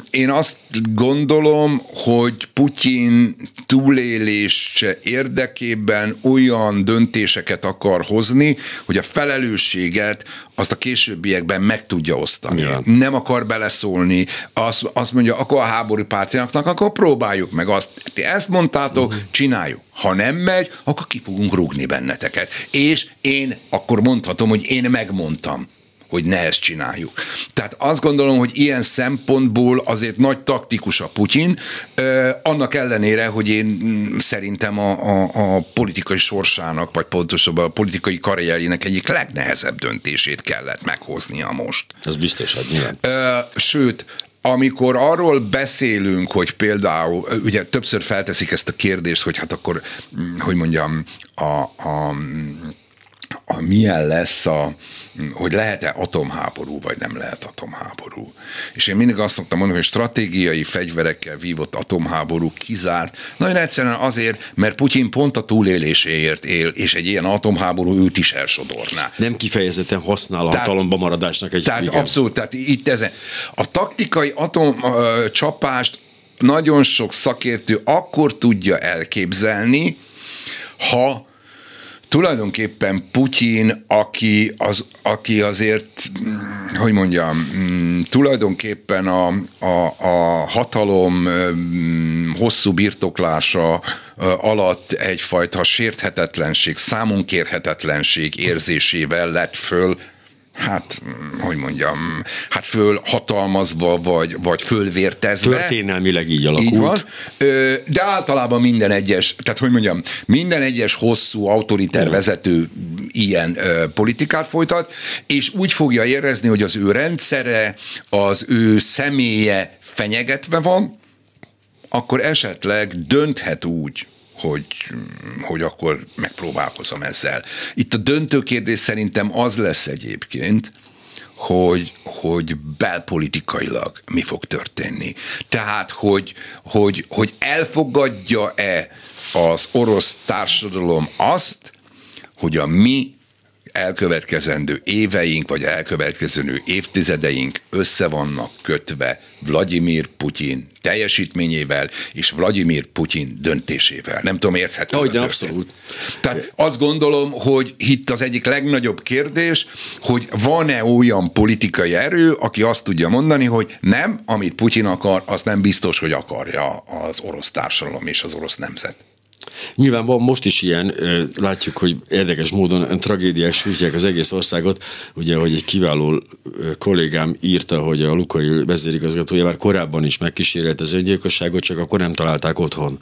Speaker 3: én azt gondolom, hogy Putyin túlélése érdekében olyan döntéseket akar hozni, hogy a felelősséget azt a későbbiekben meg tudja osztani. Ja. Nem akar beleszólni, azt, azt mondja, akkor a háború pártjának, akkor próbáljuk meg azt. Ti ezt mondtátok, uh-huh. csináljuk. Ha nem megy, akkor ki fogunk rúgni benneteket. És én akkor mondhatom, hogy én megmondtam hogy ne ezt csináljuk. Tehát azt gondolom, hogy ilyen szempontból azért nagy taktikus a Putyin, annak ellenére, hogy én mm, szerintem a, a, a politikai sorsának, vagy pontosabban a politikai karrierjének egyik legnehezebb döntését kellett meghoznia most.
Speaker 2: Ez biztos, hogy nyilván.
Speaker 3: Sőt, amikor arról beszélünk, hogy például, ugye többször felteszik ezt a kérdést, hogy hát akkor, mm, hogy mondjam, a, a, a milyen lesz a, hogy lehet-e atomháború, vagy nem lehet atomháború. És én mindig azt szoktam mondani, hogy stratégiai fegyverekkel vívott atomháború kizárt. Nagyon egyszerűen azért, mert Putyin pont a túléléséért él, és egy ilyen atomháború őt is elsodorná.
Speaker 2: Nem kifejezetten használ a tehát, hatalomba maradásnak egy
Speaker 3: Tehát igen. abszolút, tehát itt ezen. A taktikai atomcsapást nagyon sok szakértő akkor tudja elképzelni, ha tulajdonképpen Putyin, aki, az, aki azért, hogy mondjam, tulajdonképpen a, a, a hatalom hosszú birtoklása alatt egyfajta sérthetetlenség, számunkérhetetlenség érzésével lett föl hát, hogy mondjam, hát fölhatalmazva, vagy, vagy fölvértezve.
Speaker 2: Történelmileg így alakult. Így van.
Speaker 3: De általában minden egyes, tehát hogy mondjam, minden egyes hosszú autoriter vezető ilyen politikát folytat, és úgy fogja érezni, hogy az ő rendszere, az ő személye fenyegetve van, akkor esetleg dönthet úgy, hogy, hogy akkor megpróbálkozom ezzel. Itt a döntő kérdés szerintem az lesz egyébként, hogy, hogy belpolitikailag mi fog történni. Tehát, hogy, hogy, hogy elfogadja-e az orosz társadalom azt, hogy a mi elkövetkezendő éveink, vagy elkövetkezendő évtizedeink össze vannak kötve Vladimir Putyin teljesítményével és Vladimir Putyin döntésével. Nem tudom, érthető.
Speaker 2: Hogy abszolút.
Speaker 3: Tehát azt gondolom, hogy itt az egyik legnagyobb kérdés, hogy van-e olyan politikai erő, aki azt tudja mondani, hogy nem, amit Putyin akar, az nem biztos, hogy akarja az orosz társadalom és az orosz nemzet.
Speaker 2: Nyilván van most is ilyen, látjuk, hogy érdekes módon tragédiák sújtják az egész országot. Ugye, hogy egy kiváló kollégám írta, hogy a Lukai vezérigazgatója már korábban is megkísérelt az öngyilkosságot, csak akkor nem találták otthon.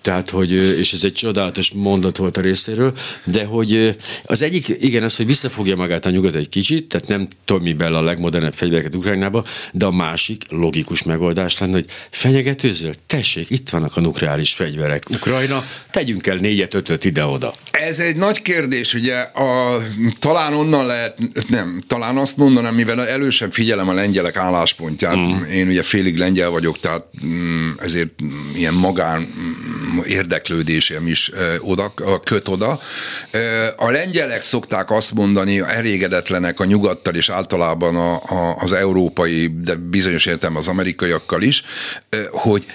Speaker 2: Tehát, hogy, és ez egy csodálatos mondat volt a részéről, de hogy az egyik, igen, az, hogy visszafogja magát a nyugat egy kicsit, tehát nem Tommy Bell a legmodernebb fegyvereket Ukrajnába, de a másik logikus megoldás lenne, hogy fenyegetőzöl, tessék, itt vannak a nukleáris fegyverek. Ukrajna tegyünk el négyet, ötöt ide-oda.
Speaker 3: Ez egy nagy kérdés, ugye a, talán onnan lehet, nem, talán azt mondanám, mivel elősebb figyelem a lengyelek álláspontját, mm. én ugye félig lengyel vagyok, tehát mm, ezért ilyen magán mm, érdeklődésem is oda, köt oda. A lengyelek szokták azt mondani, elégedetlenek a nyugattal és általában a, a, az európai, de bizonyos értem az amerikaiakkal is, hogy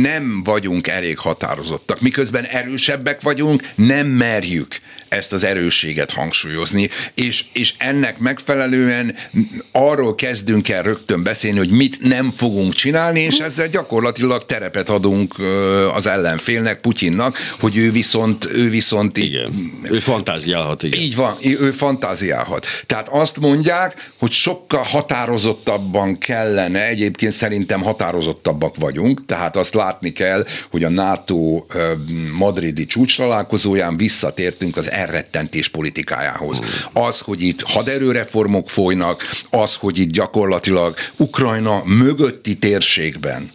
Speaker 3: nem vagyunk elég határozottak. Miközben erősebbek vagyunk, nem merjük ezt az erősséget hangsúlyozni, és, és ennek megfelelően arról kezdünk el rögtön beszélni, hogy mit nem fogunk csinálni, és ezzel gyakorlatilag terepet adunk az ellenfélnek, Putyinnak, hogy ő viszont, ő viszont
Speaker 2: igen. Így, ő fantáziálhat, igen.
Speaker 3: Így van, ő fantáziálhat. Tehát azt mondják, hogy sokkal határozottabban kellene, egyébként szerintem határozottabbak vagyunk, tehát azt látni kell, hogy a NATO madridi csúcs találkozóján visszatértünk az elrettentés politikájához. Az, hogy itt haderőreformok folynak, az, hogy itt gyakorlatilag Ukrajna mögötti térségben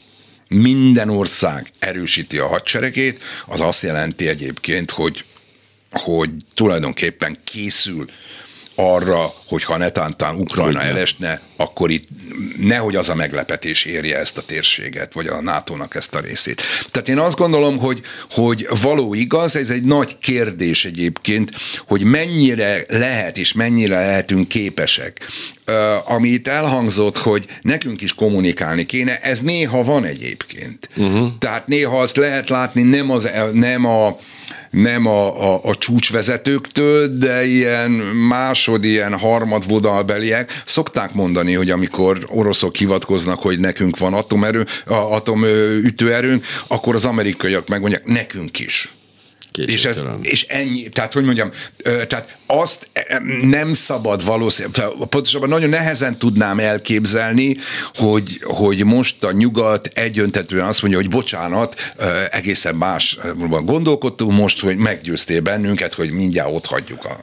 Speaker 3: minden ország erősíti a hadseregét, az azt jelenti egyébként, hogy hogy tulajdonképpen készül arra, hogy ha netántán Ukrajna Hogyne. elesne, akkor itt nehogy az a meglepetés érje ezt a térséget, vagy a NATO-nak ezt a részét. Tehát én azt gondolom, hogy, hogy való igaz, ez egy nagy kérdés egyébként, hogy mennyire lehet és mennyire lehetünk képesek. Uh, ami itt elhangzott, hogy nekünk is kommunikálni kéne, ez néha van egyébként. Uh-huh. Tehát néha azt lehet látni, nem, az, nem a nem a, a, a csúcsvezetőktől, de ilyen másod, ilyen harmad vodalbeliek szokták mondani, hogy amikor oroszok hivatkoznak, hogy nekünk van atomerő, atomütőerőnk, akkor az amerikaiak megmondják, nekünk is. És, ez, és ennyi, tehát hogy mondjam, tehát azt nem szabad valószínűleg, pontosabban nagyon nehezen tudnám elképzelni, hogy, hogy most a nyugat egyöntetően azt mondja, hogy bocsánat, egészen más gondolkodtunk most, hogy meggyőztél bennünket, hogy mindjárt ott hagyjuk, a,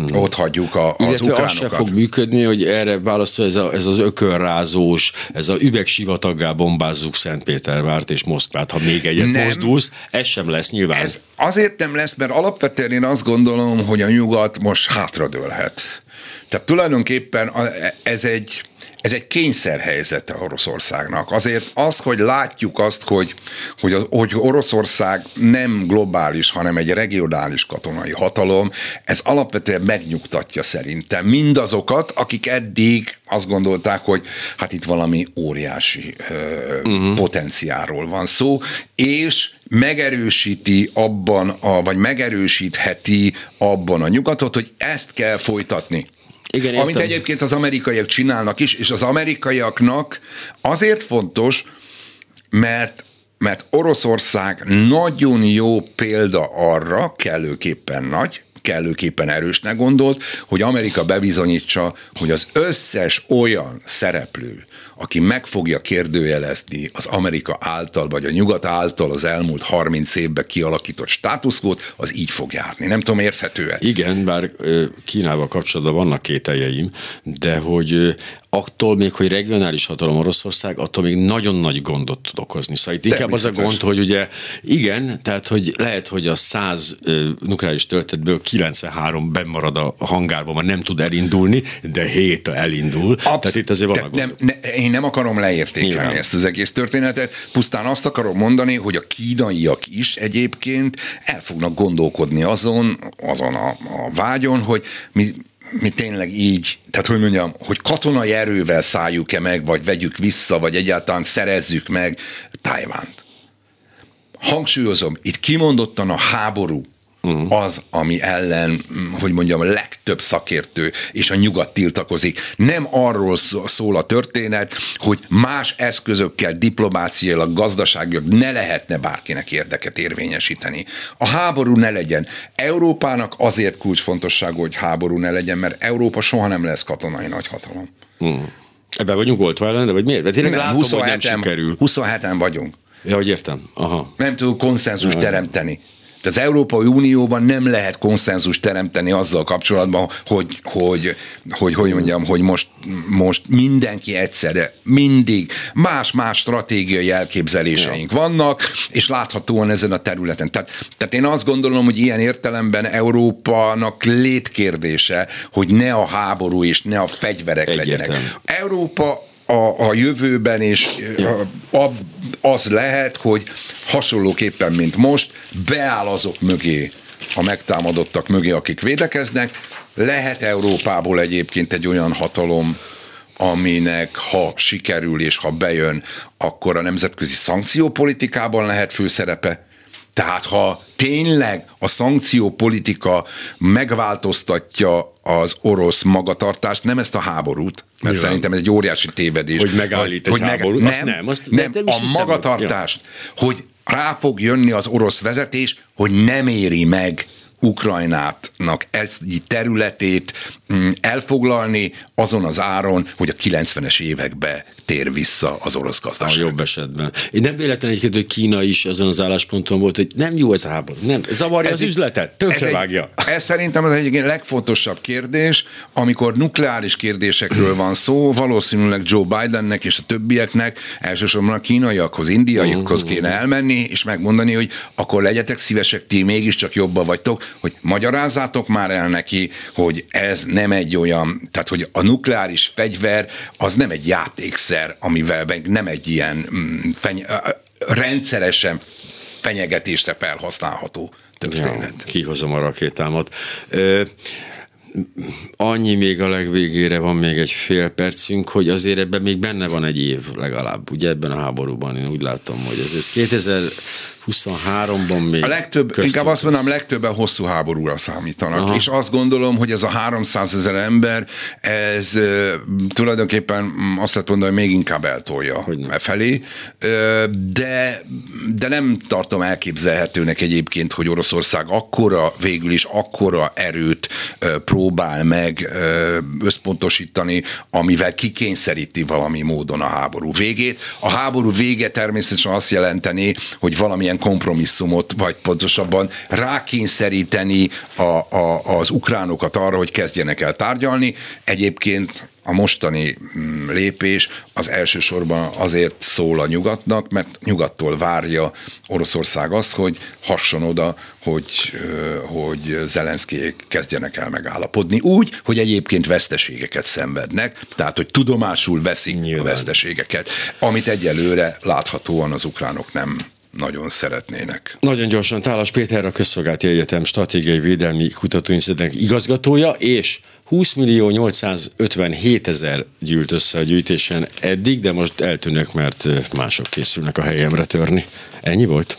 Speaker 3: mm. ott hagyjuk a, az Illetve ukránokat. az sem
Speaker 2: fog működni, hogy erre válaszol ez, a, ez az ökörrázós, ez a üvegsivataggá bombázzuk Szentpétervárt és Moszkvát, ha még egyet nem, mozdulsz, ez sem lesz nyilván. Ez
Speaker 3: azért nem lesz, mert alapvetően én azt gondolom, hogy a nyugat most hátradőlhet. Tehát tulajdonképpen ez egy, ez egy kényszerhelyzete Oroszországnak. Azért az, hogy látjuk azt, hogy, hogy, az, hogy Oroszország nem globális, hanem egy regionális katonai hatalom, ez alapvetően megnyugtatja szerintem mindazokat, akik eddig azt gondolták, hogy hát itt valami óriási uh-huh. potenciáról van szó, és megerősíti abban, a, vagy megerősítheti abban a nyugatot, hogy ezt kell folytatni. Igen, Amit egyébként az amerikaiak csinálnak is, és az amerikaiaknak azért fontos, mert mert Oroszország nagyon jó példa arra, kellőképpen nagy, kellőképpen erősnek gondolt, hogy Amerika bebizonyítsa, hogy az összes olyan szereplő, aki meg fogja kérdőjelezni az Amerika által, vagy a nyugat által az elmúlt 30 évben kialakított státuszkót, az így fog járni. Nem tudom, érthető-e?
Speaker 2: Igen, bár Kínával kapcsolatban vannak kételjeim, de hogy attól még, hogy regionális hatalom Oroszország, attól még nagyon nagy gondot tud okozni. Szóval itt inkább az a gond, hogy ugye igen, tehát hogy lehet, hogy a 100 nukleáris töltetből 93 bemarad a hangárban, mert nem tud elindulni, de 7 elindul. Absz- tehát itt azért van a
Speaker 3: gond. Nem, ne, én nem akarom leértékelni Nyilván. ezt az egész történetet, pusztán azt akarom mondani, hogy a kínaiak is egyébként el fognak gondolkodni azon, azon a, a vágyon, hogy mi mi tényleg így, tehát hogy mondjam, hogy katonai erővel szálljuk-e meg, vagy vegyük vissza, vagy egyáltalán szerezzük meg Tájvánt. Hangsúlyozom, itt kimondottan a háború uh-huh. az, ami ellen, hogy mondjam, a legtöbb szakértő és a nyugat tiltakozik. Nem arról szól a történet, hogy más eszközökkel, diplomáciailag, gazdaságilag ne lehetne bárkinek érdeket érvényesíteni. A háború ne legyen. Európának azért kulcsfontosságú, hogy háború ne legyen, mert Európa soha nem lesz katonai nagyhatalom.
Speaker 2: Uh-huh. Ebben vagyunk volt ellen, vagy miért? Mert tényleg látom, 27 hogy nem sikerül.
Speaker 3: 27-en vagyunk.
Speaker 2: Ja, hogy értem. Aha.
Speaker 3: Nem tudunk konszenzus teremteni. Az Európai Unióban nem lehet konszenzus teremteni azzal kapcsolatban, hogy, hogy, hogy, hogy mondjam, hogy most, most mindenki egyszerre, mindig más-más stratégiai elképzeléseink ja. vannak, és láthatóan ezen a területen. Tehát, tehát én azt gondolom, hogy ilyen értelemben Európának létkérdése, hogy ne a háború és ne a fegyverek Egyértelmű. legyenek. Európa a, a jövőben is a, az lehet, hogy hasonlóképpen, mint most, beáll azok mögé, a megtámadottak mögé, akik védekeznek. Lehet Európából egyébként egy olyan hatalom, aminek ha sikerül és ha bejön, akkor a nemzetközi szankciópolitikában lehet főszerepe. Tehát ha tényleg a szankciópolitika megváltoztatja az orosz magatartást, nem ezt a háborút, mert Nyilván. szerintem ez egy óriási tévedés.
Speaker 2: Hogy megállít hogy, egy hogy háborút,
Speaker 3: meg, nem, azt nem, azt nem, nem a magatartást, ja. hogy rá fog jönni az orosz vezetés, hogy nem éri meg Ukrajnátnak egy területét elfoglalni azon az áron, hogy a 90-es évekbe tér vissza az orosz gazdaság.
Speaker 2: A jobb esetben. Én nem véletlenül egyébként, hogy Kína is azon az állásponton volt, hogy nem jó ez a háború, nem, zavarja ez az egy, üzletet, tönkre ez.
Speaker 3: Egy, ez szerintem az egyik legfontosabb kérdés, amikor nukleáris kérdésekről van szó, valószínűleg Joe Bidennek és a többieknek elsősorban a kínaiakhoz, indiaiakhoz kéne elmenni, és megmondani, hogy akkor legyetek szívesek, ti mégiscsak jobban vagytok, hogy magyarázzátok már el neki, hogy ez nem egy olyan, tehát hogy a nukleáris fegyver az nem egy játékszer, amivel nem egy ilyen mm, feny- rendszeresen fenyegetésre felhasználható történet. Ja,
Speaker 2: kihozom a rakétámat. Annyi még a legvégére van még egy fél percünk, hogy azért ebben még benne van egy év legalább, ugye ebben a háborúban, én úgy látom, hogy ez, ez 2000 23-ban még.
Speaker 3: A legtöbb, inkább azt mondanám, legtöbben hosszú háborúra számítanak. Aha. És azt gondolom, hogy ez a 300 ezer ember, ez tulajdonképpen azt lehet mondani, hogy még inkább eltolja e felé. De, de nem tartom elképzelhetőnek egyébként, hogy Oroszország akkora, végül is akkora erőt próbál meg összpontosítani, amivel kikényszeríti valami módon a háború végét. A háború vége természetesen azt jelenteni, hogy valamilyen valamilyen kompromisszumot, vagy pontosabban rákényszeríteni a, a, az ukránokat arra, hogy kezdjenek el tárgyalni. Egyébként a mostani mm, lépés az elsősorban azért szól a nyugatnak, mert nyugattól várja Oroszország azt, hogy hasson oda, hogy, hogy Zelenszkijék kezdjenek el megállapodni úgy, hogy egyébként veszteségeket szenvednek, tehát hogy tudomásul veszik Nyilván. a veszteségeket, amit egyelőre láthatóan az ukránok nem nagyon szeretnének.
Speaker 2: Nagyon gyorsan Tálas Péter, a Közszolgálati Egyetem Stratégiai Védelmi Kutatóintézetek igazgatója, és 20 millió 857 ezer gyűlt össze a gyűjtésen eddig, de most eltűnök, mert mások készülnek a helyemre törni. Ennyi volt?